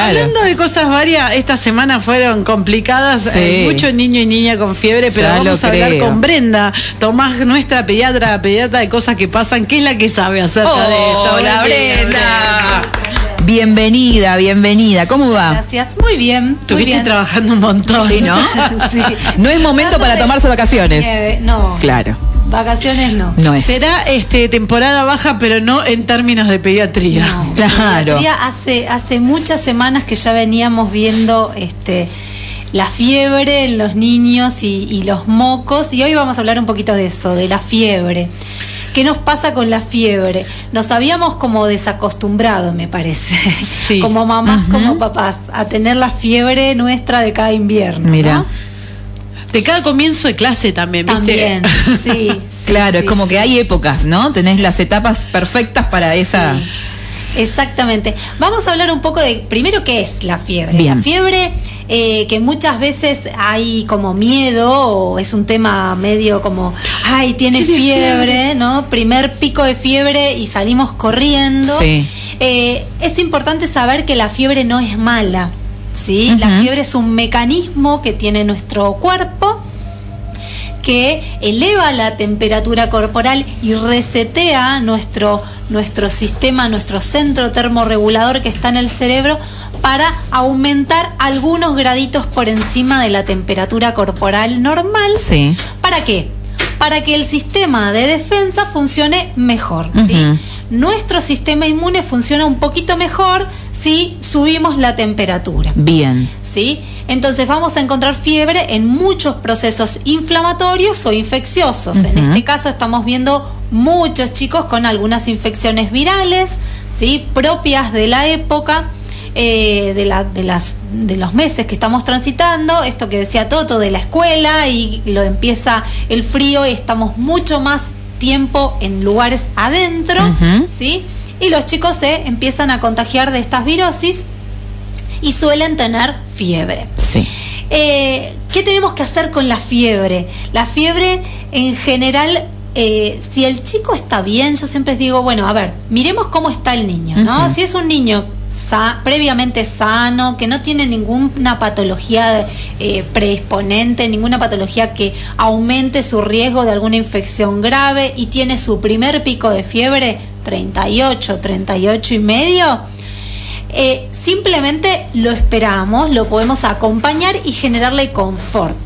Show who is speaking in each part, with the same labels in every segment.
Speaker 1: hablando de cosas varias, esta semana fueron complicadas.
Speaker 2: Sí.
Speaker 1: muchos niños y niñas con fiebre, pero
Speaker 2: Ya
Speaker 1: vamos a hablar
Speaker 2: creo.
Speaker 1: con Brenda Tomás, nuestra pediatra, pediatra de cosas que pasan, que es la que sabe acerca de eso.
Speaker 2: Hola, Brenda. Bienvenida, bienvenida. ¿Cómo va?
Speaker 3: Gracias, muy bien.
Speaker 1: Estuviste trabajando un montón.
Speaker 2: Sí, ¿no?
Speaker 3: Sí.
Speaker 2: No es momento para tomarse vacaciones.
Speaker 3: nieve, No,
Speaker 2: Claro,
Speaker 3: vacaciones no.
Speaker 2: no es.
Speaker 1: Será este temporada baja, pero no en términos de pediatría.
Speaker 3: No.
Speaker 2: Claro.
Speaker 3: Pediatría Hace, hace muchas semanas que ya veníamos viendo este la fiebre en los niños y, y los mocos y hoy vamos a hablar un poquito de eso, de la fiebre. ¿Qué nos pasa con la fiebre? Nos habíamos como desacostumbrado, me parece,
Speaker 1: Sí.
Speaker 3: como mamás, como papás, a tener la fiebre nuestra de cada invierno.
Speaker 2: Mira.
Speaker 3: ¿no?
Speaker 1: De cada comienzo de clase también, ¿viste?
Speaker 3: También, sí. sí,
Speaker 2: Claro, es como
Speaker 3: sí.
Speaker 2: que hay épocas, ¿no? Tenés las etapas perfectas para esa.
Speaker 3: Sí, Exactamente. Vamos a hablar un poco de, primero, qué es la fiebre.
Speaker 2: Bien.
Speaker 3: La fiebre, eh, que muchas veces hay como miedo o es un tema medio como, ay, tiene
Speaker 1: Tiene
Speaker 3: fiebre, ¿no? Primer pico de fiebre y salimos corriendo.
Speaker 2: Sí.
Speaker 3: Eh, es importante saber que la fiebre no es mala. ¿Sí? La fiebre es un mecanismo que tiene nuestro cuerpo que eleva la temperatura corporal y resetea nuestro, nuestro sistema, nuestro centro termorregulador que está en el cerebro para aumentar algunos graditos por encima de la temperatura corporal normal.
Speaker 2: Sí.
Speaker 3: ¿Para qué? Para que el sistema de defensa funcione mejor. ¿sí? Nuestro sistema inmune funciona un poquito mejor si subimos la temperatura.
Speaker 2: Bien.
Speaker 3: ¿sí? Entonces vamos a encontrar fiebre en muchos procesos inflamatorios o infecciosos. En este caso estamos viendo muchos chicos con algunas infecciones virales, ¿sí? Propias de la época. eh, de, la- de las, de los meses que estamos transitando, esto que decía Toto de la escuela y lo empieza el frío y estamos mucho más tiempo en lugares adentro. ¿sí? Y los chicos se empiezan a contagiar de estas virosis y suelen tener fiebre.
Speaker 2: Sí.
Speaker 3: Eh, ¿Qué tenemos que hacer con la fiebre? La fiebre en general, eh, si el chico está bien, yo siempre digo, bueno, a ver, miremos cómo está el niño, ¿no? Si es un niño sa- previamente sano, que no tiene ninguna patología eh, predisponente, ninguna patología que aumente su riesgo de alguna infección grave y tiene su primer pico de fiebre, 38, 38 y medio, eh, simplemente lo esperamos, lo podemos acompañar y generarle confort.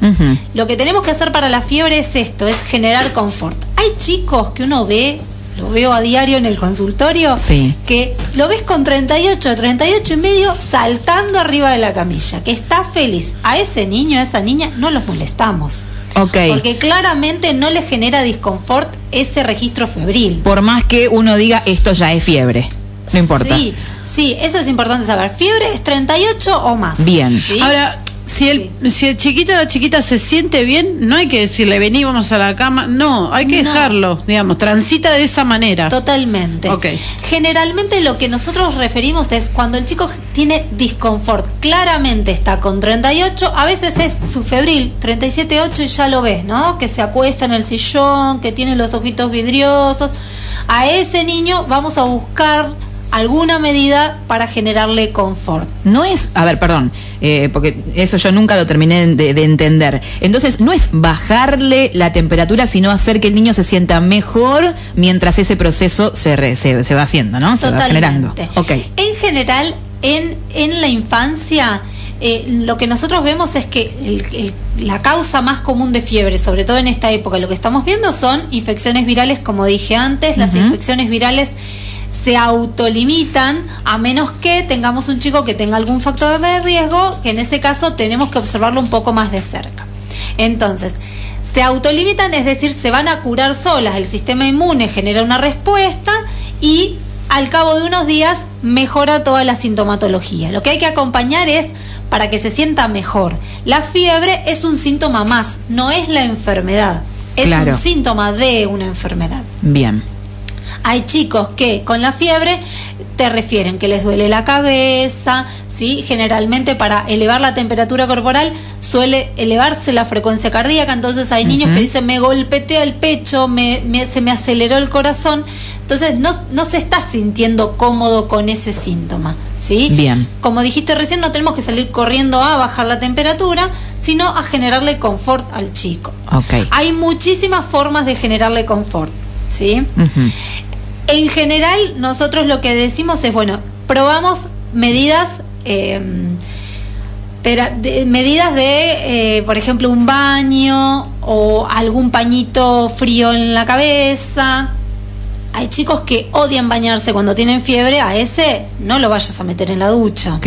Speaker 3: Lo que tenemos que hacer para la fiebre es esto, es generar confort. Hay chicos que uno ve, lo veo a diario en el consultorio,
Speaker 2: Sí.
Speaker 3: que lo ves con 38, 38 y medio saltando arriba de la camilla, que está feliz. A ese niño, a esa niña, no los molestamos.
Speaker 2: Ok.
Speaker 3: Porque claramente no le genera disconfort ese registro febril.
Speaker 2: Por más que uno diga esto ya es fiebre. No importa.
Speaker 3: Sí, sí, eso es importante saber. Fiebre es 38 o más.
Speaker 2: Bien.
Speaker 3: ¿sí?
Speaker 1: Ahora, si el, si el chiquito o la chiquita se siente bien, no hay que decirle vení, vamos a la cama. No, hay que
Speaker 3: No.
Speaker 1: dejarlo, digamos, transita de esa manera.
Speaker 3: Totalmente. Generalmente lo que nosotros referimos es cuando el chico tiene disconfort, claramente está con 38, a veces es su febril, 37,8 y ya lo ves, ¿no? Que se acuesta en el sillón, que tiene los ojitos vidriosos. A ese niño vamos a buscar alguna medida para generarle confort.
Speaker 2: No es, a ver, perdón, eh, porque eso yo nunca lo terminé de, de entender. Entonces, no es bajarle la temperatura, sino hacer que el niño se sienta mejor mientras ese proceso se, re- se, se va haciendo, ¿no? Se va generando.
Speaker 3: Totalmente.
Speaker 2: Ok.
Speaker 3: En general, en, en la infancia, eh, lo que nosotros vemos es que el- el- la causa más común de fiebre, sobre todo en esta época, lo que estamos viendo son infecciones virales, como dije antes, las infecciones virales se autolimitan a menos que tengamos un chico que tenga algún factor de riesgo, que en ese caso tenemos que observarlo un poco más de cerca. Entonces, se autolimitan, es decir, se van a curar solas, el sistema inmune genera una respuesta y al cabo de unos días mejora toda la sintomatología. Lo que hay que acompañar es para que se sienta mejor. La fiebre es un síntoma más, no es la enfermedad, es
Speaker 2: Claro.
Speaker 3: un síntoma de una enfermedad.
Speaker 2: Bien.
Speaker 3: Hay chicos que con la fiebre te refieren que les duele la cabeza, ¿sí? Generalmente para elevar la temperatura corporal suele elevarse la frecuencia cardíaca, entonces hay niños que dicen me golpetea el pecho, me, me- se me aceleró el corazón, entonces no, no se está sintiendo cómodo con ese síntoma, ¿sí?
Speaker 2: Bien.
Speaker 3: Como dijiste recién, no tenemos que salir corriendo a bajar la temperatura, sino a generarle confort al chico.
Speaker 2: Ok.
Speaker 3: Hay muchísimas formas de generarle confort, ¿sí? En general, nosotros lo que decimos es, bueno, probamos medidas, eh, de- medidas de, eh, por ejemplo, un baño o algún pañito frío en la cabeza. Hay chicos que odian bañarse cuando tienen fiebre, a ese no lo vayas a meter en la ducha.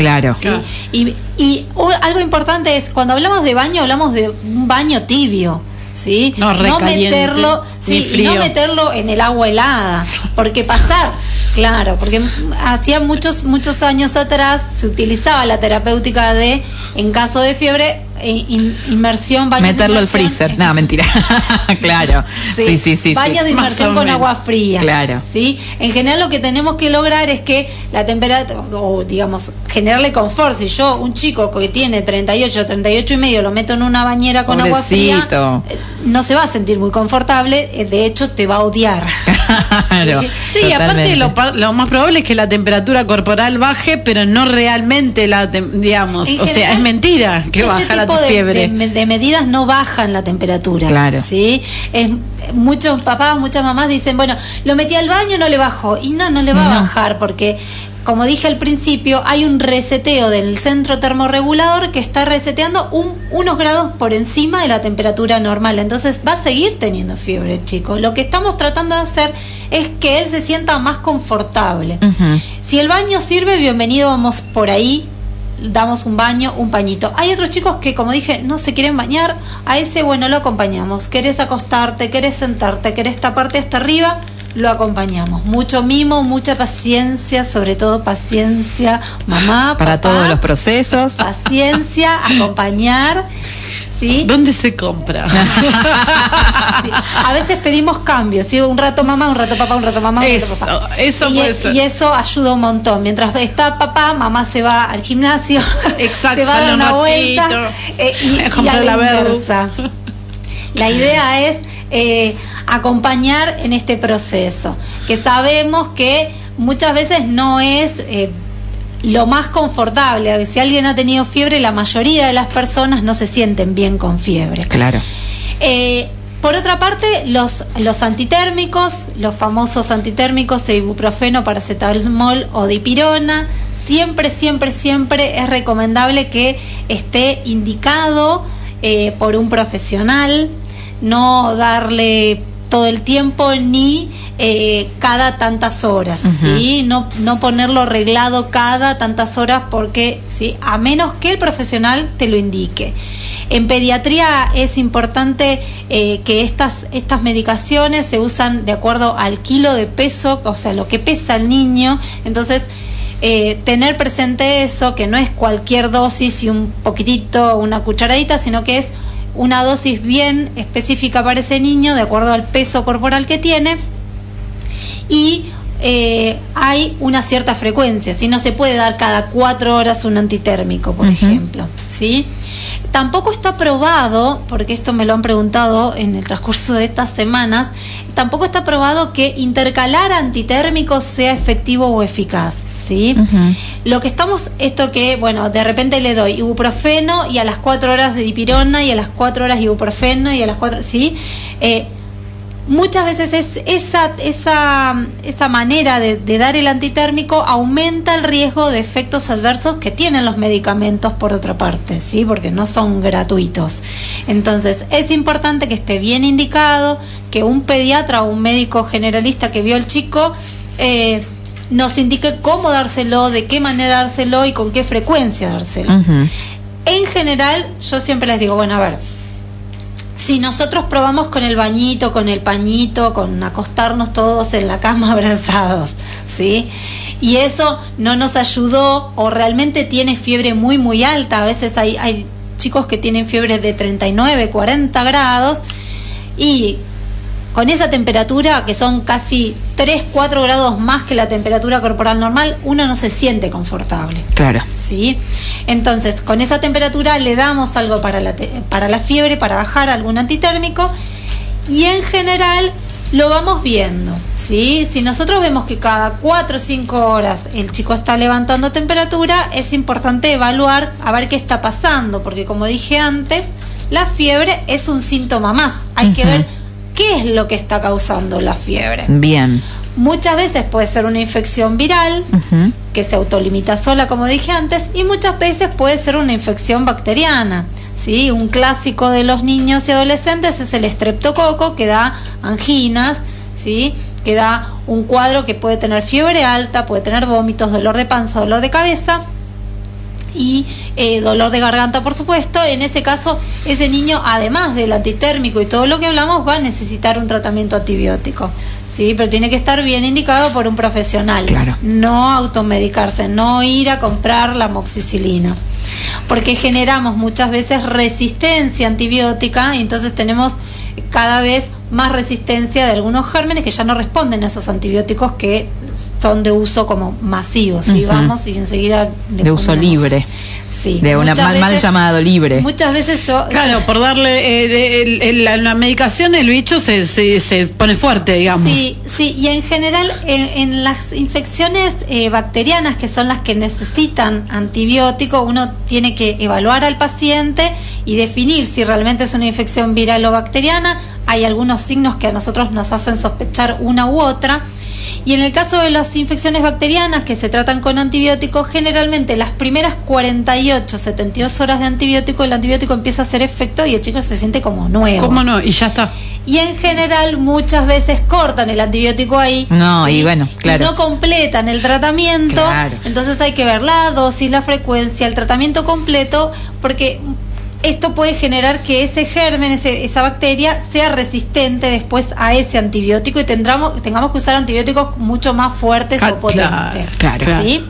Speaker 2: Claro.
Speaker 3: ¿sí? Y, y algo importante es, cuando hablamos de baño, hablamos de un baño tibio. ¿Sí?
Speaker 1: No
Speaker 3: meterlo, sí, y no meterlo en el agua helada, porque pasar, claro, porque hacía muchos muchos años atrás se utilizaba la terapéutica de en caso de fiebre in- inmersión baños de
Speaker 2: Meterlo al
Speaker 3: inmersión
Speaker 2: freezer.
Speaker 3: en-
Speaker 2: No, mentira. claro. Sí, sí, sí.
Speaker 3: Baños
Speaker 2: sí.
Speaker 3: de
Speaker 1: Más
Speaker 3: inmersión con agua fría.
Speaker 2: Claro.
Speaker 3: ¿sí? En general lo que tenemos que lograr es que la temperatura, o digamos, generarle confort. Si yo, un chico que tiene 38, 38 y medio, lo meto en una bañera con agua fría, eh, no se va a sentir muy confortable, eh, de hecho te va a odiar.
Speaker 2: Claro.
Speaker 1: Sí, aparte lo, par- lo más probable es que la temperatura corporal baje, pero no realmente la, digamos,
Speaker 3: En
Speaker 1: o sea, es mentira que
Speaker 3: este
Speaker 1: baja la
Speaker 3: tipo de-
Speaker 1: fiebre.
Speaker 3: De, de medidas no bajan la temperatura.
Speaker 2: Claro.
Speaker 3: ¿sí? Es- muchos papás, muchas mamás dicen, bueno, lo metí al baño, no le bajó. Y no, no le va a bajar porque, como dije al principio, hay un reseteo del centro termorregulador que está reseteando un- unos grados por encima de la temperatura normal. Entonces va a seguir teniendo fiebre el chico. Lo que estamos tratando de hacer es que él se sienta más confortable. Si el baño sirve, bienvenido, vamos por ahí, damos un baño, un pañito. Hay otros chicos que, como dije, no se quieren bañar, a ese, bueno, lo acompañamos. Querés acostarte, querés sentarte, querés taparte hasta arriba, lo acompañamos. Mucho mimo, mucha paciencia, sobre todo paciencia, mamá,
Speaker 2: Para
Speaker 3: papá,
Speaker 2: todos los procesos.
Speaker 3: Paciencia, acompañar. ¿Sí?
Speaker 1: ¿Dónde se compra?
Speaker 3: Sí. A veces pedimos cambios, ¿sí? un rato mamá, un rato papá, un rato mamá, un
Speaker 1: Eso,
Speaker 3: rato papá.
Speaker 1: eso
Speaker 3: y,
Speaker 1: puede
Speaker 3: e-
Speaker 1: ser.
Speaker 3: y eso ayuda un montón. Mientras está papá, mamá se va al gimnasio,
Speaker 1: Exacto,
Speaker 3: se va a dar una
Speaker 1: ratito,
Speaker 3: vuelta eh, y,
Speaker 1: a
Speaker 3: y
Speaker 1: comprar
Speaker 3: a
Speaker 1: la
Speaker 3: la inversa. La idea es eh, acompañar en este proceso, que sabemos que muchas veces no es eh, lo más confortable. Si alguien ha tenido fiebre, la mayoría de las personas no se sienten bien con fiebre.
Speaker 2: Claro.
Speaker 3: Eh, por otra parte, los, los antitérmicos, los famosos antitérmicos de ibuprofeno, paracetamol o dipirona, siempre, siempre, siempre es recomendable que esté indicado eh, por un profesional, no darle todo el tiempo ni eh, cada tantas horas, ¿sí? No, no ponerlo reglado cada tantas horas porque, ¿sí? A menos que el profesional te lo indique. En pediatría es importante eh, que estas, estas medicaciones se usan de acuerdo al kilo de peso, o sea, lo que pesa el niño. Entonces, eh, tener presente eso, que no es cualquier dosis y un poquitito, una cucharadita, sino que es una dosis bien específica para ese niño, de acuerdo al peso corporal que tiene. Y eh, hay una cierta frecuencia, si no se puede dar cada cuatro horas un antitérmico, por ejemplo, ¿sí? Tampoco está probado, porque esto me lo han preguntado en el transcurso de estas semanas, tampoco está probado que intercalar antitérmicos sea efectivo o eficaz, ¿sí? Lo que estamos, esto que, bueno, de repente le doy ibuprofeno y a las cuatro horas de dipirona y a las cuatro horas ibuprofeno y a las cuatro, ¿sí? Eh, muchas veces es esa, esa, esa manera de, de dar el antitérmico aumenta el riesgo de efectos adversos que tienen los medicamentos por otra parte, ¿sí? Porque no son gratuitos. Entonces, es importante que esté bien indicado, que un pediatra o un médico generalista que vio al chico eh, nos indique cómo dárselo, de qué manera dárselo y con qué frecuencia dárselo. En general, yo siempre les digo, bueno, a ver, si nosotros probamos con el bañito, con el pañito, con acostarnos todos en la cama abrazados, ¿sí? Y eso no nos ayudó o realmente tiene fiebre muy, muy alta. A veces hay, hay chicos que tienen fiebre de 39, 40 grados y con esa temperatura que son casi 3, 4 grados más que la temperatura corporal normal, uno no se siente confortable.
Speaker 2: Claro.
Speaker 3: ¿Sí? Entonces, con esa temperatura le damos algo para la, para la fiebre, para bajar algún antitérmico y en general lo vamos viendo. ¿sí? Si nosotros vemos que cada 4 o 5 horas el chico está levantando temperatura, es importante evaluar a ver qué está pasando, porque como dije antes, la fiebre es un síntoma más. Hay que ver qué es lo que está causando la fiebre.
Speaker 2: Bien.
Speaker 3: Muchas veces puede ser una infección viral que se autolimita sola, como dije antes, y muchas veces puede ser una infección bacteriana. ¿sí? Un clásico de los niños y adolescentes es el estreptococo que da anginas, ¿sí? que da un cuadro que puede tener fiebre alta, puede tener vómitos, dolor de panza, dolor de cabeza y eh, dolor de garganta, por supuesto. En ese caso, ese niño, además del antitérmico y todo lo que hablamos, va a necesitar un tratamiento antibiótico. Sí, pero tiene que estar bien indicado por un profesional.
Speaker 2: Claro.
Speaker 3: No automedicarse, no ir a comprar la moxicilina. Porque generamos muchas veces resistencia antibiótica y entonces tenemos cada vez más resistencia de algunos gérmenes que ya no responden a esos antibióticos que son de uso como masivos. Y vamos y enseguida...
Speaker 2: de uso libre.
Speaker 3: Sí.
Speaker 2: De una mal, mal, llamado libre.
Speaker 3: Muchas veces yo...
Speaker 1: Claro, por darle eh, la, medicación el bicho se, se, pone fuerte, digamos.
Speaker 3: Sí, sí, y en general en, las infecciones eh, bacterianas, que son las que necesitan antibiótico, uno tiene que evaluar al paciente y definir si realmente es una infección viral o bacteriana. Hay algunos signos que a nosotros nos hacen sospechar una u otra. Y en el caso de las infecciones bacterianas que se tratan con antibióticos, generalmente las primeras 48, 72 horas de antibiótico, el antibiótico empieza a hacer efecto y el chico se siente como nuevo.
Speaker 1: ¿Cómo no? Y ya está.
Speaker 3: Y en general muchas veces cortan el antibiótico ahí.
Speaker 2: No, y bueno, claro.
Speaker 3: Y no completan el tratamiento. Entonces hay que ver la dosis, la frecuencia, el tratamiento completo, porque esto puede generar que ese germen, esa bacteria, sea resistente después a ese antibiótico y tendremos, tengamos que usar antibióticos mucho más fuertes o potentes.
Speaker 2: Claro,
Speaker 3: ¿sí?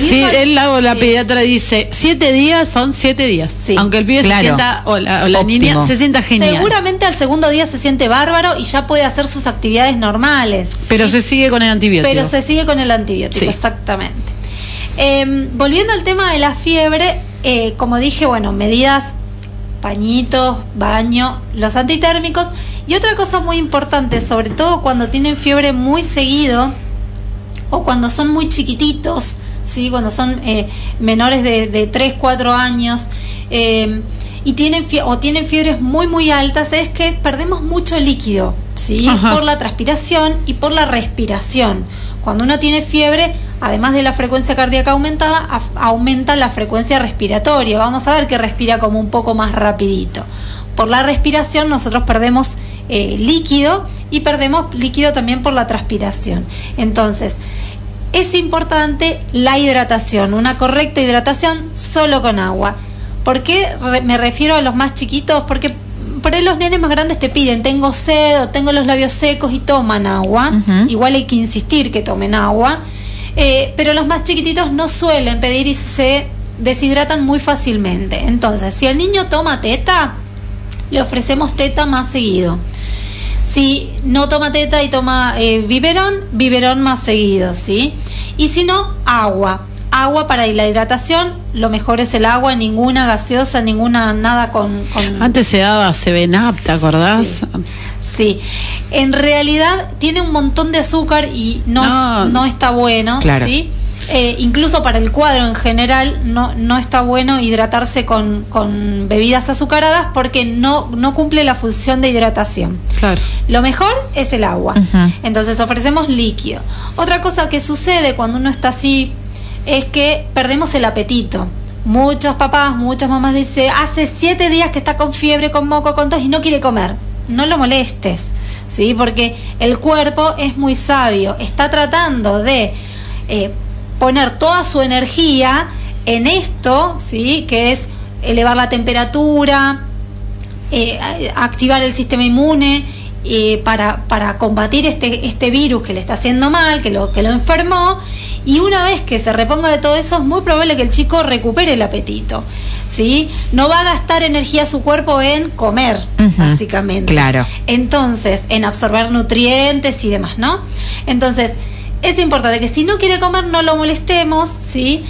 Speaker 1: sí, él, la, pediatra dice, siete días son siete días. Aunque el pibe se sienta, o la, niña se sienta genial.
Speaker 3: Seguramente al segundo día se siente bárbaro y ya puede hacer sus actividades normales.
Speaker 1: Pero se sigue con el antibiótico.
Speaker 3: Pero se sigue con el antibiótico, exactamente. Em, volviendo al tema de la fiebre, eh, como dije, bueno, medidas, pañitos, baño, los antitérmicos. Y otra cosa muy importante, sobre todo cuando tienen fiebre muy seguido o cuando son muy chiquititos, ¿sí? cuando son eh, menores de, de 3, 4 años. Eh, y tienen o tienen fiebres muy muy altas es que perdemos mucho líquido, ¿sí? Por la transpiración y por la respiración. Cuando uno tiene fiebre, además de la frecuencia cardíaca aumentada, aumenta la frecuencia respiratoria. Vamos a ver que respira como un poco más rapidito. Por la respiración nosotros perdemos eh, líquido y perdemos líquido también por la transpiración. Entonces, es importante la hidratación, una correcta hidratación solo con agua. ¿Por qué me refiero a los más chiquitos? Porque por ahí los nenes más grandes te piden, tengo sed o tengo los labios secos y toman agua. Igual hay que insistir que tomen agua. Eh, pero los más chiquititos no suelen pedir y se deshidratan muy fácilmente. Entonces, si el niño toma teta, le ofrecemos teta más seguido. Si no toma teta y toma eh, biberón, biberón más seguido, ¿sí? Y si no, agua agua para la hidratación, lo mejor es el agua, ninguna gaseosa, ninguna, nada con...
Speaker 1: Antes se daba Sevenap, ¿te acordás?
Speaker 3: Sí. en realidad tiene un montón de azúcar y no, no. está bueno, ¿sí? Eh, incluso para el cuadro en general no, no está bueno hidratarse con, con bebidas azucaradas porque no, no cumple la función de hidratación.
Speaker 1: Claro.
Speaker 3: Lo mejor es el agua. Entonces ofrecemos líquido. Otra cosa que sucede cuando uno está así es que perdemos el apetito. Muchos papás, muchas mamás dicen, hace siete días que está con fiebre, con moco, con tos y no quiere comer. No lo molestes, ¿sí? Porque el cuerpo es muy sabio, está tratando de eh, poner toda su energía en esto, ¿sí? Que es elevar la temperatura, eh, activar el sistema inmune eh, para, para combatir este, este virus que le está haciendo mal, que lo, que lo enfermó, Y una vez que se reponga de todo eso, es muy probable que el chico recupere el apetito. ¿Sí? No va a gastar energía su cuerpo en comer, básicamente.
Speaker 2: Claro.
Speaker 3: Entonces, en absorber nutrientes y demás, ¿no? Entonces, es importante que si no quiere comer, no lo molestemos, ¿sí?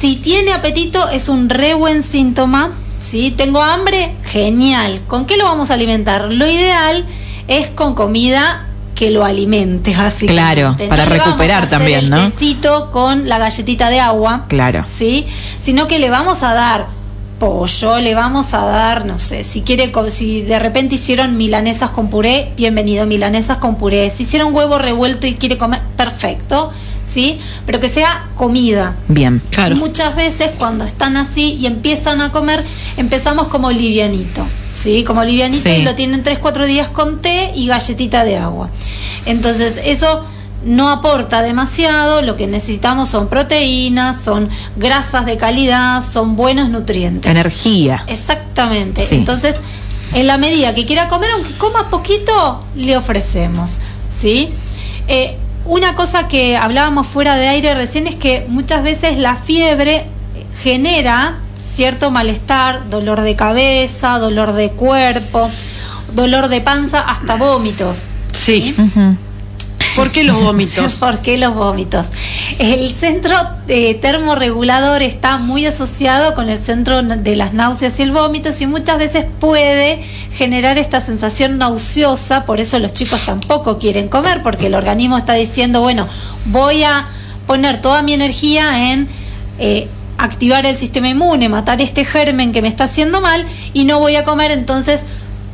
Speaker 3: Si tiene apetito, es un re buen síntoma. ¿sí? Tengo hambre, genial. ¿Con qué lo vamos a alimentar? Lo ideal es con comida que lo alimente, así
Speaker 2: Claro, para recuperar también,
Speaker 3: el
Speaker 2: ¿no?
Speaker 3: Tecito con la galletita de agua.
Speaker 2: Claro.
Speaker 3: ¿Sí? Sino que le vamos a dar pollo, le vamos a dar, no sé, si quiere, si de repente hicieron milanesas con puré, bienvenido, milanesas con puré. Si hicieron huevo revuelto y quiere comer, perfecto. ¿Sí? Pero que sea comida.
Speaker 2: Bien,
Speaker 3: claro. Muchas veces cuando están así y empiezan a comer, empezamos como livianito. ¿Sí? Como livianito y lo tienen 3-4 días con té y galletita de agua. Entonces, eso no aporta demasiado, lo que necesitamos son proteínas, son grasas de calidad, son buenos nutrientes.
Speaker 2: Energía.
Speaker 3: Exactamente. Entonces, en la medida que quiera comer, aunque coma poquito, le ofrecemos. ¿sí? Eh, una cosa que hablábamos fuera de aire recién es que muchas veces la fiebre genera cierto malestar, dolor de cabeza, dolor de cuerpo, dolor de panza, hasta vómitos.
Speaker 1: Sí. ¿Por qué los vómitos?
Speaker 3: ¿Por qué los vómitos? El centro de termorregulador está muy asociado con el centro de las náuseas y el vómito y muchas veces puede generar esta sensación nauseosa, por eso los chicos tampoco quieren comer, porque el organismo está diciendo, bueno, voy a poner toda mi energía en eh, activar el sistema inmune, matar este germen que me está haciendo mal y no voy a comer, entonces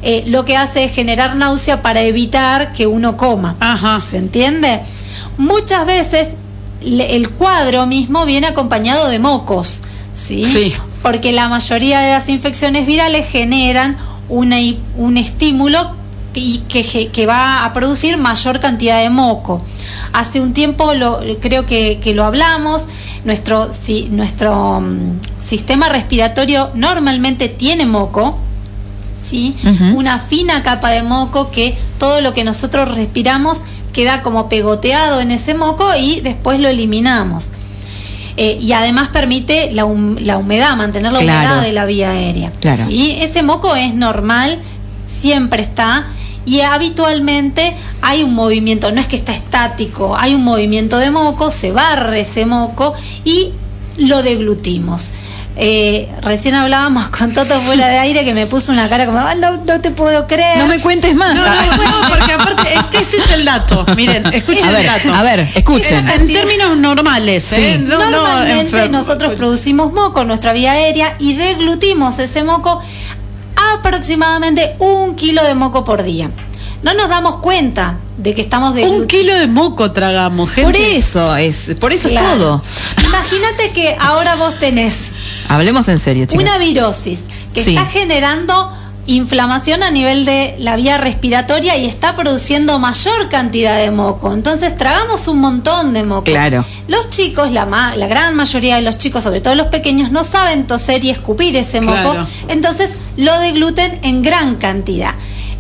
Speaker 3: eh, lo que hace es generar náusea para evitar que uno coma. ¿Se entiende? Muchas veces el cuadro mismo viene acompañado de mocos, ¿sí?
Speaker 1: sí.
Speaker 3: Porque la mayoría de las infecciones virales generan una, un estímulo y que, que, va a producir mayor cantidad de moco. Hace un tiempo lo, creo que, que lo hablamos, nuestro, si, nuestro mm, sistema respiratorio normalmente tiene moco, ¿sí? Una fina capa de moco que todo lo que nosotros respiramos queda como pegoteado en ese moco y después lo eliminamos. Eh, y además permite la, la humedad, mantener la humedad de la vía aérea. ¿sí? Ese moco es normal, siempre está y habitualmente hay un movimiento, no es que está estático, hay un movimiento de moco, se barre ese moco y lo deglutimos. Eh, recién hablábamos con Toto fuera de aire que me puso una cara como, ah, no, no te puedo creer.
Speaker 2: No me cuentes más.
Speaker 1: No, no, porque aparte, este ese es el dato. Miren, escuchen
Speaker 2: el
Speaker 1: dato.
Speaker 2: A ver, escuchen.
Speaker 1: En, términos normales, ¿eh?
Speaker 3: Normalmente nosotros producimos moco en nuestra vía aérea y deglutimos ese moco aproximadamente un kilo de moco por día. No nos damos cuenta de que estamos de
Speaker 1: un kilo de moco tragamos gente.
Speaker 2: por eso es por eso es todo
Speaker 3: imagínate que ahora vos tenés
Speaker 2: Hablemos en serio.
Speaker 3: Una virosis que está generando inflamación a nivel de la vía respiratoria y está produciendo mayor cantidad de moco. Entonces tragamos un montón de moco.
Speaker 2: Claro.
Speaker 3: Los chicos, la, la gran mayoría de los chicos, sobre todo los pequeños, no saben toser y escupir ese moco. Entonces lo degluten en gran cantidad.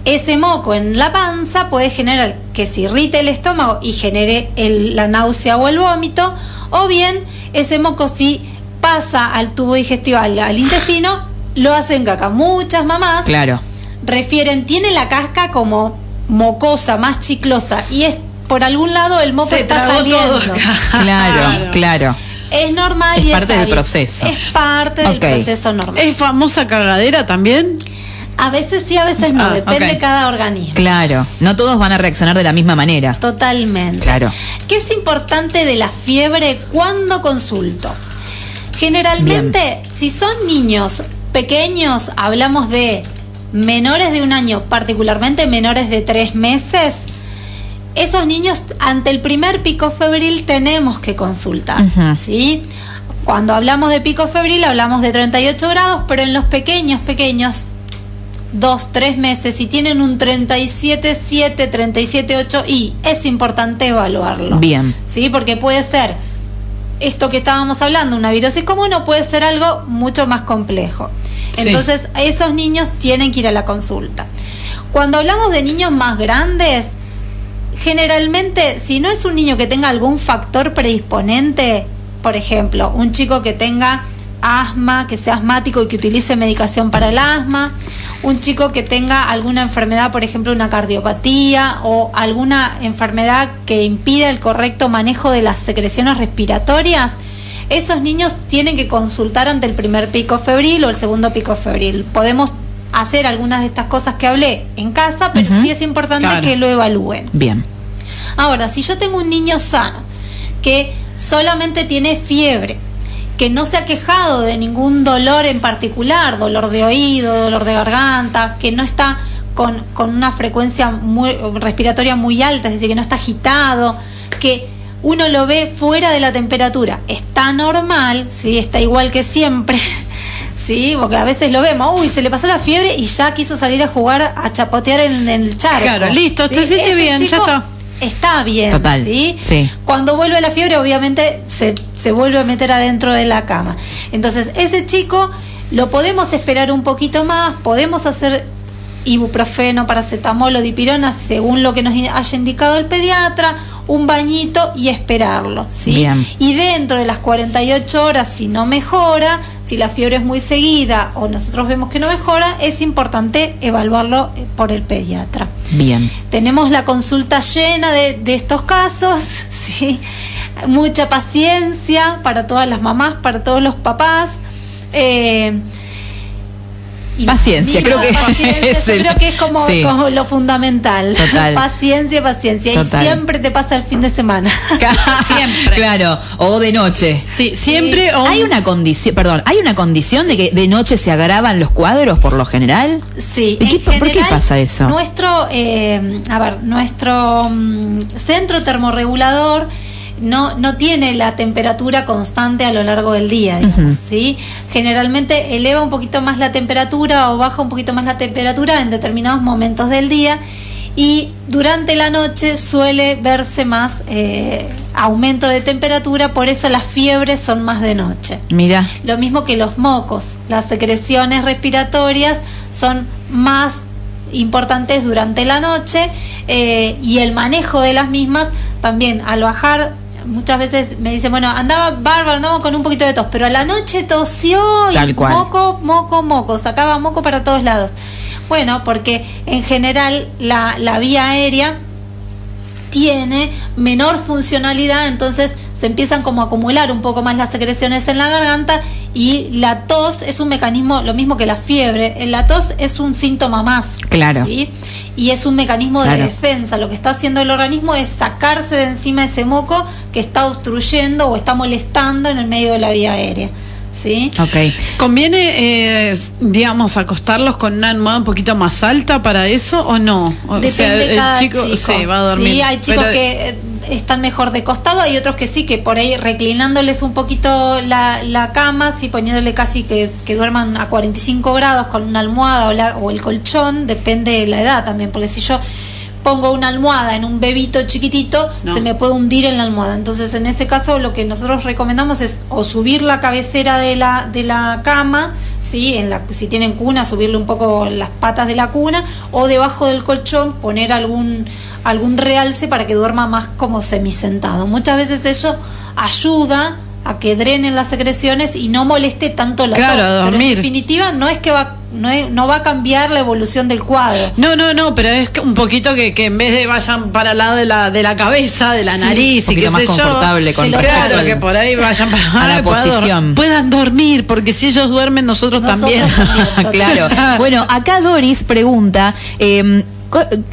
Speaker 3: Ese moco en la panza puede generar que se irrite el estómago y genere la náusea o el vómito, o bien ese moco sí pasa al tubo digestivo, al, intestino, lo hacen caca. Muchas mamás
Speaker 2: claro.
Speaker 3: refieren, tiene la casca como mocosa, más chiclosa, y es por algún lado el moco está saliendo.
Speaker 2: claro, claro.
Speaker 3: Es normal
Speaker 2: es
Speaker 3: y
Speaker 2: parte del proceso.
Speaker 3: Es parte del proceso normal.
Speaker 1: ¿Es famosa cagadera también?
Speaker 3: A veces sí, a veces no, ah, depende de cada organismo.
Speaker 2: Claro, no todos van a reaccionar de la misma manera.
Speaker 3: Totalmente.
Speaker 2: Claro.
Speaker 3: ¿Qué es importante de la fiebre cuando consulto? Generalmente, si son niños pequeños, hablamos de menores de un año, particularmente menores de tres meses, esos niños ante el primer pico febril tenemos que consultar, ¿sí? Cuando hablamos de pico febril hablamos de 38 grados, pero en los pequeños, pequeños, dos, tres meses, si tienen un 37, 7, 37, 8 y es importante evaluarlo.
Speaker 2: Bien.
Speaker 3: ¿Sí? Porque puede ser esto que estábamos hablando, una virosis común, o puede ser algo mucho más complejo. Entonces, esos niños tienen que ir a la consulta. Cuando hablamos de niños más grandes, generalmente, si no es un niño que tenga algún factor predisponente, por ejemplo, un chico que tenga asma, que sea asmático y que utilice medicación para el asma, un chico que tenga alguna enfermedad, por ejemplo, una cardiopatía o alguna enfermedad que impida el correcto manejo de las secreciones respiratorias, esos niños tienen que consultar ante el primer pico febril o el segundo pico febril. Podemos hacer algunas de estas cosas que hablé en casa, pero sí es importante que lo evalúen.
Speaker 2: Bien.
Speaker 3: Ahora, si yo tengo un niño sano que solamente tiene fiebre, que no se ha quejado de ningún dolor en particular, dolor de oído, dolor de garganta, que no está con, con una frecuencia muy, respiratoria muy alta, es decir, que no está agitado, que uno lo ve fuera de la temperatura, está normal, ¿sí? está igual que siempre, ¿sí? porque a veces lo vemos, uy, se le pasó la fiebre y ya quiso salir a jugar, a chapotear en, el charco.
Speaker 1: Claro, listo, se siente bien, ya está
Speaker 3: está bien.
Speaker 2: Total,
Speaker 3: ¿sí? Cuando vuelve la fiebre, obviamente se, se vuelve a meter adentro de la cama. Entonces, ese chico lo podemos esperar un poquito más, podemos hacer ibuprofeno, paracetamol o dipirona según lo que nos haya indicado el pediatra un bañito y esperarlo, ¿sí? Y dentro de las 48 horas, si no mejora, si la fiebre es muy seguida o nosotros vemos que no mejora, es importante evaluarlo eh, por el pediatra.
Speaker 2: Bien.
Speaker 3: Tenemos la consulta llena de, estos casos, ¿sí? Mucha paciencia para todas las mamás, para todos los papás. Eh,
Speaker 2: paciencia, creo que,
Speaker 3: es creo que es como, lo fundamental. Paciencia, paciencia. Y siempre te pasa el fin de semana.
Speaker 2: siempre. Claro, o de noche.
Speaker 1: Sí, siempre.
Speaker 2: Hay una condición, perdón, hay una condición de que de noche se agravan los cuadros por lo general.
Speaker 3: Sí.
Speaker 2: ¿Por qué pasa eso?
Speaker 3: Nuestro, eh, a ver, nuestro mm, centro termorregulador no, no tiene la temperatura constante a lo largo del día, digamos, ¿sí? Generalmente eleva un poquito más la temperatura o baja un poquito más la temperatura en determinados momentos del día y durante la noche suele verse más eh, aumento de temperatura, por eso las fiebres son más de noche.
Speaker 2: Mira.
Speaker 3: Lo mismo que los mocos, las secreciones respiratorias son más importantes durante la noche eh, y el manejo de las mismas también al bajar muchas veces me dicen, bueno, andaba bárbaro, andaba con un poquito de tos, pero a la noche tosió y moco, moco, moco, sacaba moco para todos lados. Bueno, porque en general la, la vía aérea tiene menor funcionalidad, entonces se empiezan como a acumular un poco más las secreciones en la garganta y la tos es un mecanismo, lo mismo que la fiebre, la tos es un síntoma más.
Speaker 2: Claro.
Speaker 3: ¿sí? Y es un mecanismo de defensa. Lo que está haciendo el organismo es sacarse de encima ese moco que está obstruyendo o está molestando en el medio de la vía aérea. ¿Sí?
Speaker 2: Ok.
Speaker 1: ¿Conviene, eh, digamos, acostarlos con una almohada un poquito más alta para eso o no?
Speaker 3: Depende de cada chico,
Speaker 1: Sí, va a dormir.
Speaker 3: Sí, hay chicos que eh, están mejor de costado, hay otros que sí, que por ahí reclinándoles un poquito la, la cama, sí, poniéndole casi que, que, duerman a 45 grados con una almohada o, la, o el colchón, depende de la edad también, porque si yo pongo una almohada en un bebito chiquitito, se me puede hundir en la almohada. Entonces, en ese caso, lo que nosotros recomendamos es o subir la cabecera de la, de la cama, ¿sí? En la, si tienen cuna, subirle un poco las patas de la cuna, o debajo del colchón poner algún, algún realce para que duerma más como semisentado. Muchas veces eso ayuda a que drenen las secreciones y no moleste tanto la
Speaker 1: claro,
Speaker 3: tos.
Speaker 1: Pero
Speaker 3: en definitiva no es que va no, no va a cambiar la evolución del cuadro.
Speaker 1: No, no, no, pero es un poquito que, que en vez de vayan para el lado de la, de la cabeza, de la nariz y que
Speaker 2: más confortable con
Speaker 1: Claro, que por ahí vayan para
Speaker 2: la posición.
Speaker 1: Puedan dormir, porque si ellos duermen, nosotros, también.
Speaker 2: claro. Bueno, acá Doris pregunta, eh,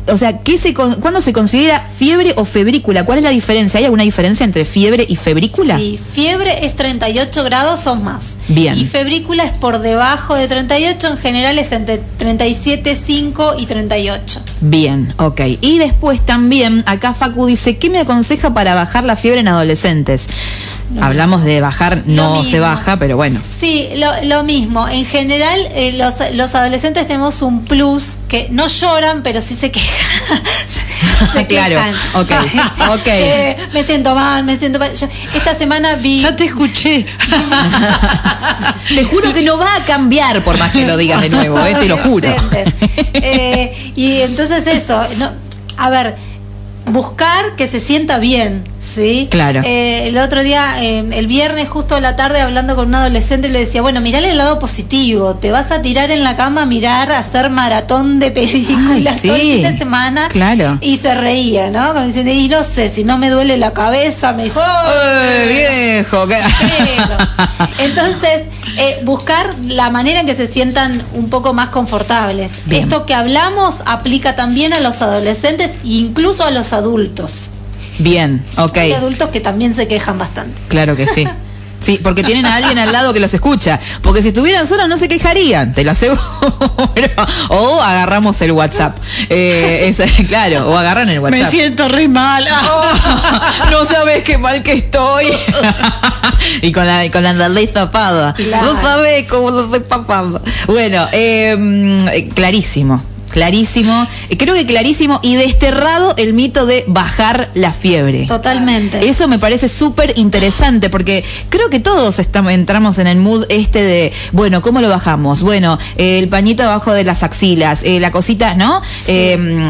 Speaker 2: o sea, ¿qué se ¿cuándo se considera fiebre o febrícula? ¿Cuál es la diferencia? ¿Hay alguna diferencia entre fiebre y febrícula?
Speaker 3: Sí, fiebre es 38 grados o más.
Speaker 2: Bien.
Speaker 3: Y febrícula es por debajo de 38, en general es entre 37, 5 y 38.
Speaker 2: Bien, ok. Y después también, acá Facu dice, ¿qué me aconseja para bajar la fiebre en adolescentes? Hablamos de bajar, no se baja, pero bueno.
Speaker 3: Sí, lo, mismo. En general, eh, los, los, adolescentes tenemos un plus que no lloran, pero sí se quejan.
Speaker 2: se claro, ok, ok.
Speaker 3: me siento mal, me siento mal. esta semana vi...
Speaker 1: Ya te escuché.
Speaker 2: te juro que no va a cambiar por más que lo digas de nuevo, eh, te lo juro.
Speaker 3: Eh, y entonces eso, no, a ver buscar que se sienta bien, ¿sí?
Speaker 2: Claro.
Speaker 3: Eh, el otro día, eh, el viernes, justo a la tarde, hablando con un adolescente, le decía, bueno, mirale el lado positivo, te vas a tirar en la cama a mirar, a hacer maratón de películas todo el fin de semana.
Speaker 2: Claro.
Speaker 3: Y se reía, ¿no? Como diciendo, y no sé, si no me duele la cabeza, me dijo,
Speaker 2: viejo!
Speaker 3: Entonces, eh, buscar la manera en que se sientan un poco más confortables. Esto que hablamos aplica también a los adolescentes e incluso a los adultos.
Speaker 2: Bien, ok.
Speaker 3: Hay adultos que también se quejan bastante.
Speaker 2: Claro que sí. Sí, porque tienen a alguien al lado que los escucha. Porque si estuvieran solos no se quejarían, te lo aseguro. o agarramos el WhatsApp. Eh, claro, o agarran el WhatsApp.
Speaker 1: Me siento re mal.
Speaker 2: Oh, no sabes qué mal que estoy. y con la, con la nariz tapada. No sabes cómo lo estoy pasando. Bueno, eh, clarísimo clarísimo, eh, creo que clarísimo y desterrado el mito de bajar la fiebre.
Speaker 3: Totalmente.
Speaker 2: Eso me parece súper interesante porque creo que todos estamos, entramos en el mood este de, bueno, ¿cómo lo bajamos? Bueno, eh, el pañito abajo de las axilas, eh, la cosita, ¿no?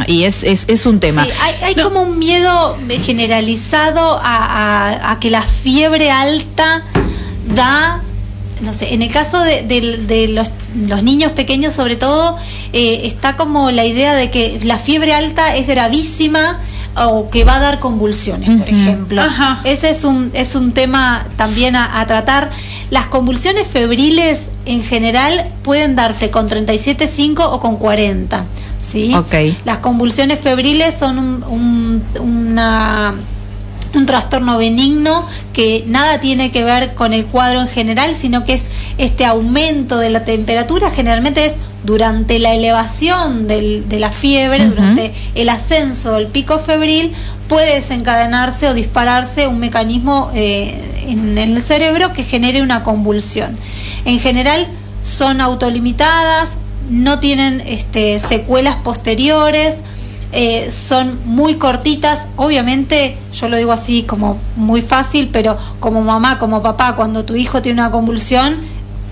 Speaker 2: y es, es, un tema.
Speaker 3: Sí, hay, como un miedo generalizado a que la fiebre alta da no sé, en el caso de, los, niños pequeños sobre todo, eh, está como la idea de que la fiebre alta es gravísima o que va a dar convulsiones, por ejemplo. Ese es un, es un tema también a, tratar. Las convulsiones febriles en general pueden darse con 37,5 o con 40. ¿sí? Las convulsiones febriles son una un trastorno benigno que nada tiene que ver con el cuadro en general, sino que es este aumento de la temperatura, generalmente es durante la elevación de la fiebre, durante el ascenso del pico febril, puede desencadenarse o dispararse un mecanismo eh, en el cerebro que genere una convulsión. En general son autolimitadas, no tienen este, secuelas posteriores, eh, son muy cortitas. Obviamente, yo lo digo así como muy fácil, pero como mamá, como papá, cuando tu hijo tiene una convulsión,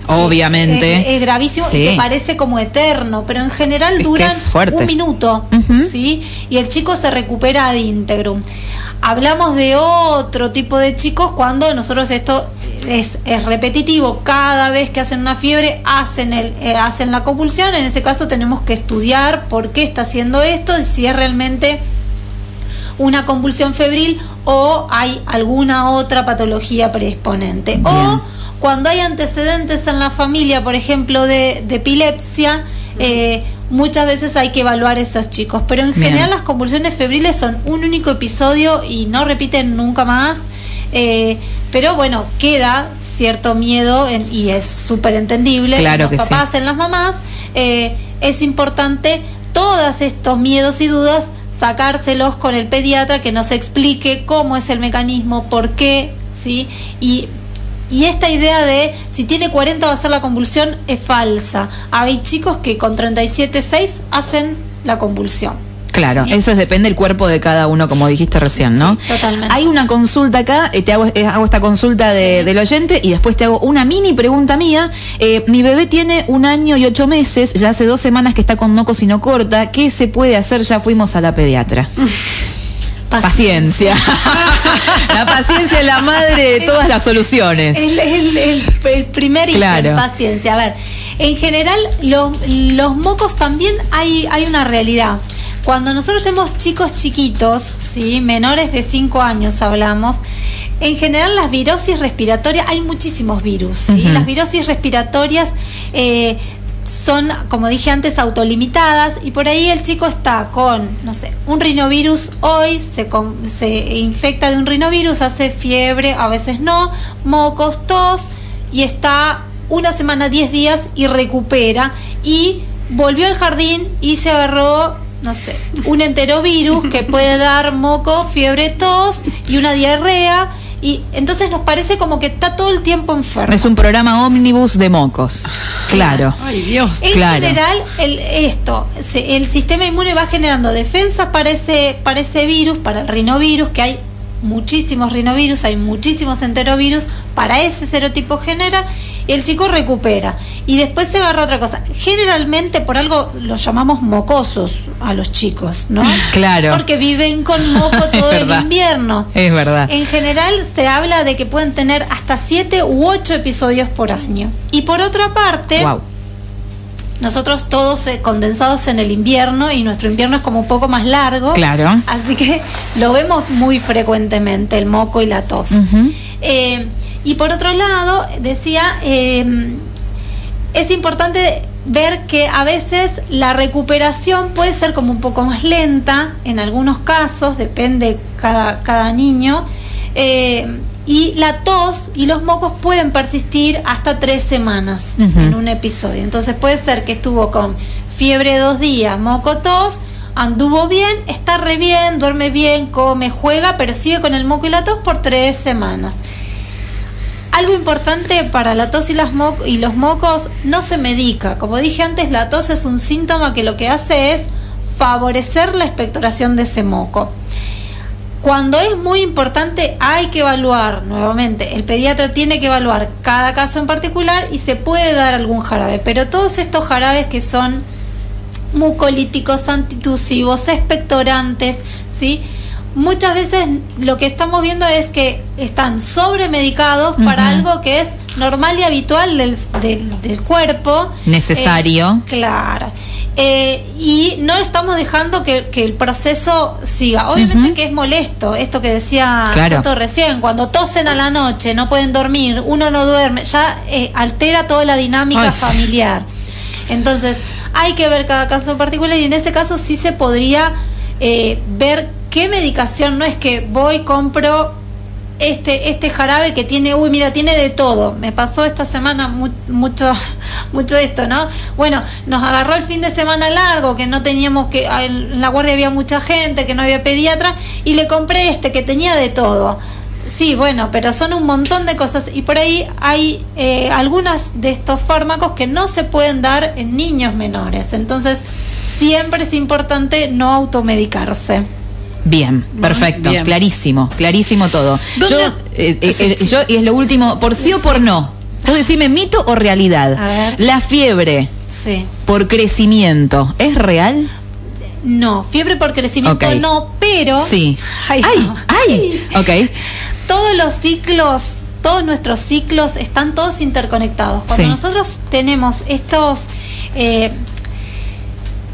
Speaker 2: Obviamente.
Speaker 3: Es, gravísimo y te parece como eterno, pero en general duran un minuto, ¿sí? Y el chico se recupera de íntegro. Hablamos de otro tipo de chicos cuando nosotros esto es, repetitivo, cada vez que hacen una fiebre hacen, el, eh, hacen la convulsión, en ese caso tenemos que estudiar por qué está haciendo esto y si es realmente una convulsión febril o hay alguna otra patología predisponente. O cuando hay antecedentes en la familia, por ejemplo, de, epilepsia, eh, muchas veces hay que evaluar a esos chicos. Pero en general las convulsiones febriles son un único episodio y no repiten nunca más. Eh, pero bueno, queda cierto miedo y es súper entendible
Speaker 2: claro
Speaker 3: en los papás, en las mamás. Eh, es importante todos estos miedos y dudas sacárselos con el pediatra que nos explique cómo es el mecanismo, por qué, ¿sí? Y, y esta idea de si tiene 40 va a ser la convulsión es falsa. Hay chicos que con 37,6 hacen la convulsión.
Speaker 2: Claro, eso depende del cuerpo de cada uno, como dijiste recién, ¿no?
Speaker 3: totalmente.
Speaker 2: Hay una consulta acá, eh, te hago, eh, hago, esta consulta del oyente y después te hago una mini pregunta mía. Eh, mi bebé tiene un año y ocho meses, ya hace dos semanas que está con no corta. ¿Qué se puede hacer? Ya fuimos a la pediatra. Paciencia. la paciencia es la madre de todas las soluciones.
Speaker 3: El, el, primer claro. paciencia. A ver, en general los, los mocos también hay, hay una realidad. Cuando nosotros tenemos chicos chiquitos, ¿sí? menores de 5 años hablamos, en general las virosis respiratorias, hay muchísimos virus, y las virosis respiratorias eh, son, como dije antes, autolimitadas y por ahí el chico está con, no sé, un rinovirus hoy, se, se infecta de un rinovirus, hace fiebre, a veces no, mocos, tos y está una semana, 10 días y recupera y volvió al jardín y se agarró no sé, un enterovirus que puede dar moco, fiebre, tos y una diarrea. Y entonces nos parece como que está todo el tiempo enfermo.
Speaker 2: Es un programa ómnibus de mocos. Claro.
Speaker 1: Ay, Dios.
Speaker 3: En general, el, esto, el sistema inmune va generando defensas para ese, para ese virus, para el rinovirus, que hay muchísimos rinovirus, hay muchísimos enterovirus, para ese serotipo genera, y el chico recupera. y después se agarra otra cosa. Generalmente por algo los llamamos mocosos a los chicos, ¿no?
Speaker 2: Claro.
Speaker 3: Porque viven con moco todo el invierno.
Speaker 2: Es verdad.
Speaker 3: En general se habla de que pueden tener hasta siete u ocho episodios por año. Y por otra parte, nosotros todos eh, condensados en el invierno y nuestro invierno es como un poco más largo.
Speaker 2: Claro.
Speaker 3: Así que lo vemos muy frecuentemente, el moco y la tos. Eh, y por otro lado, decía, eh, es importante ver que a veces la recuperación puede ser como un poco más lenta, en algunos casos, depende cada, cada niño. Y la tos y los mocos pueden persistir hasta tres semanas en un episodio. Entonces puede ser que estuvo con fiebre dos días, moco, tos, anduvo bien, está re bien, duerme bien, come, juega, pero sigue con el moco y la tos por tres semanas. Algo importante para la tos y, los mocos no se medica. Como dije antes, la tos es un síntoma que lo que hace es favorecer la expectoración de ese moco. Cuando es muy importante hay que evaluar nuevamente, el pediatra tiene que evaluar cada caso en particular y se puede dar algún jarabe, pero todos estos jarabes que son mucolíticos, antitusivos, expectorantes, ¿sí? Muchas veces lo que estamos viendo es que están sobremedicados para algo que es normal y habitual del, del, cuerpo.
Speaker 2: Necesario.
Speaker 3: Eh, claro. Eh, y no estamos dejando que, el proceso siga. Obviamente que es molesto, esto que decía claro. recién, cuando tosen a la noche, no pueden dormir, uno no duerme, ya eh, altera toda la dinámica familiar. Entonces, hay que ver cada caso en particular y en ese caso sí se podría eh, ver qué medicación, no es que voy, compro este, este jarabe que tiene, uy, mira, tiene de todo. Me pasó esta semana mucho, mucho esto, ¿no? Bueno, nos agarró el fin de semana largo, que no teníamos que, en la guardia había mucha gente, que no había pediatra, y le compré este que tenía de todo. Sí, bueno, pero son un montón de cosas y por ahí hay eh, algunas de estos fármacos que no se pueden dar en niños menores. Entonces, siempre es importante no automedicarse.
Speaker 2: Bien, perfecto, clarísimo, clarísimo todo. Yo, eh, eh, eh, yo, y es lo último, por sí, o por no. Vos decime mito o realidad. La fiebre
Speaker 3: sí.
Speaker 2: por crecimiento, ¿es real?
Speaker 3: No, fiebre por crecimiento no, pero.
Speaker 2: Sí. Ay, ay, ok.
Speaker 3: Todos los ciclos, todos nuestros ciclos están todos interconectados. Cuando nosotros tenemos estos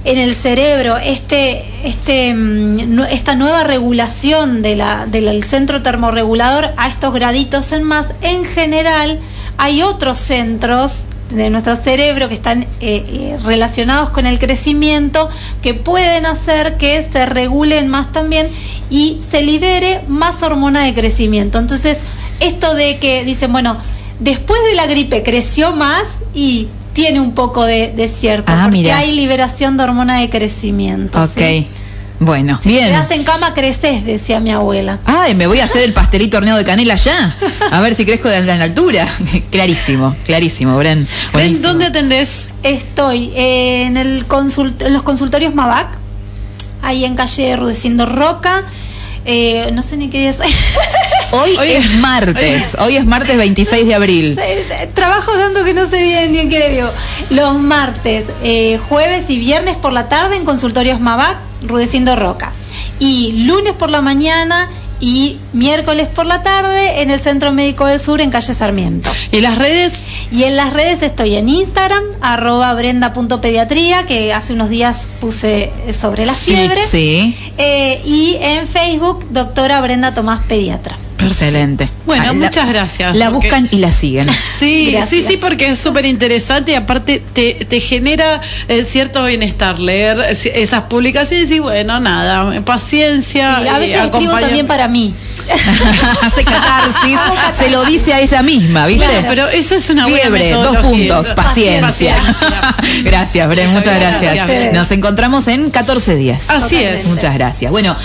Speaker 3: en el cerebro este, este, mm, esta nueva regulación de la, del centro termorregulador a estos graditos en más, en general hay otros centros de nuestro cerebro que están eh, eh, relacionados con el crecimiento que pueden hacer que se regulen más también y se libere más hormona de crecimiento. Entonces, esto de que dicen, bueno, después de la gripe creció más y tiene un poco de, cierto, ah, porque hay liberación de hormona de crecimiento.
Speaker 2: Ok. Bueno,
Speaker 3: si bien. te en cama, creces, decía mi abuela.
Speaker 2: Ay, me voy a hacer el pastelito horneado de canela ya. A ver si crezco de la altura. clarísimo, clarísimo, Bren.
Speaker 1: ¿Dónde atendés?
Speaker 3: Estoy en, el consult en los consultorios Mabac, ahí en calle Rudecindo Roca. Eh, no sé ni qué día es.
Speaker 2: Hoy, es martes, hoy es martes 26 de abril.
Speaker 3: Trabajo tanto que no sé bien ni en qué debió. Los martes, eh, jueves y viernes por la tarde en consultorios Mabac, Rudecindo Roca. Y lunes por la mañana y miércoles por la tarde en el Centro Médico del Sur en calle Sarmiento.
Speaker 2: ¿Y las redes?
Speaker 3: Y en las redes estoy en Instagram, arroba brenda.pediatría, que hace unos días puse sobre la fiebre.
Speaker 2: Sí.
Speaker 3: Eh, y en Facebook, doctora Brenda Tomás Pediatra.
Speaker 2: Excelente.
Speaker 1: Bueno, muchas gracias.
Speaker 2: La buscan y la siguen.
Speaker 1: Sí, sí, sí, porque es súper interesante y aparte te, genera eh, cierto bienestar leer esas publicaciones y bueno, nada, paciencia.
Speaker 3: a veces escribo también para mí.
Speaker 2: Hace catarsis, se lo dice a ella misma, ¿viste?
Speaker 1: pero eso es una
Speaker 2: Fiebre, dos puntos, paciencia. gracias, Bren, muchas gracias. Nos encontramos en 14 días.
Speaker 1: Así es.
Speaker 2: Muchas gracias. Bueno,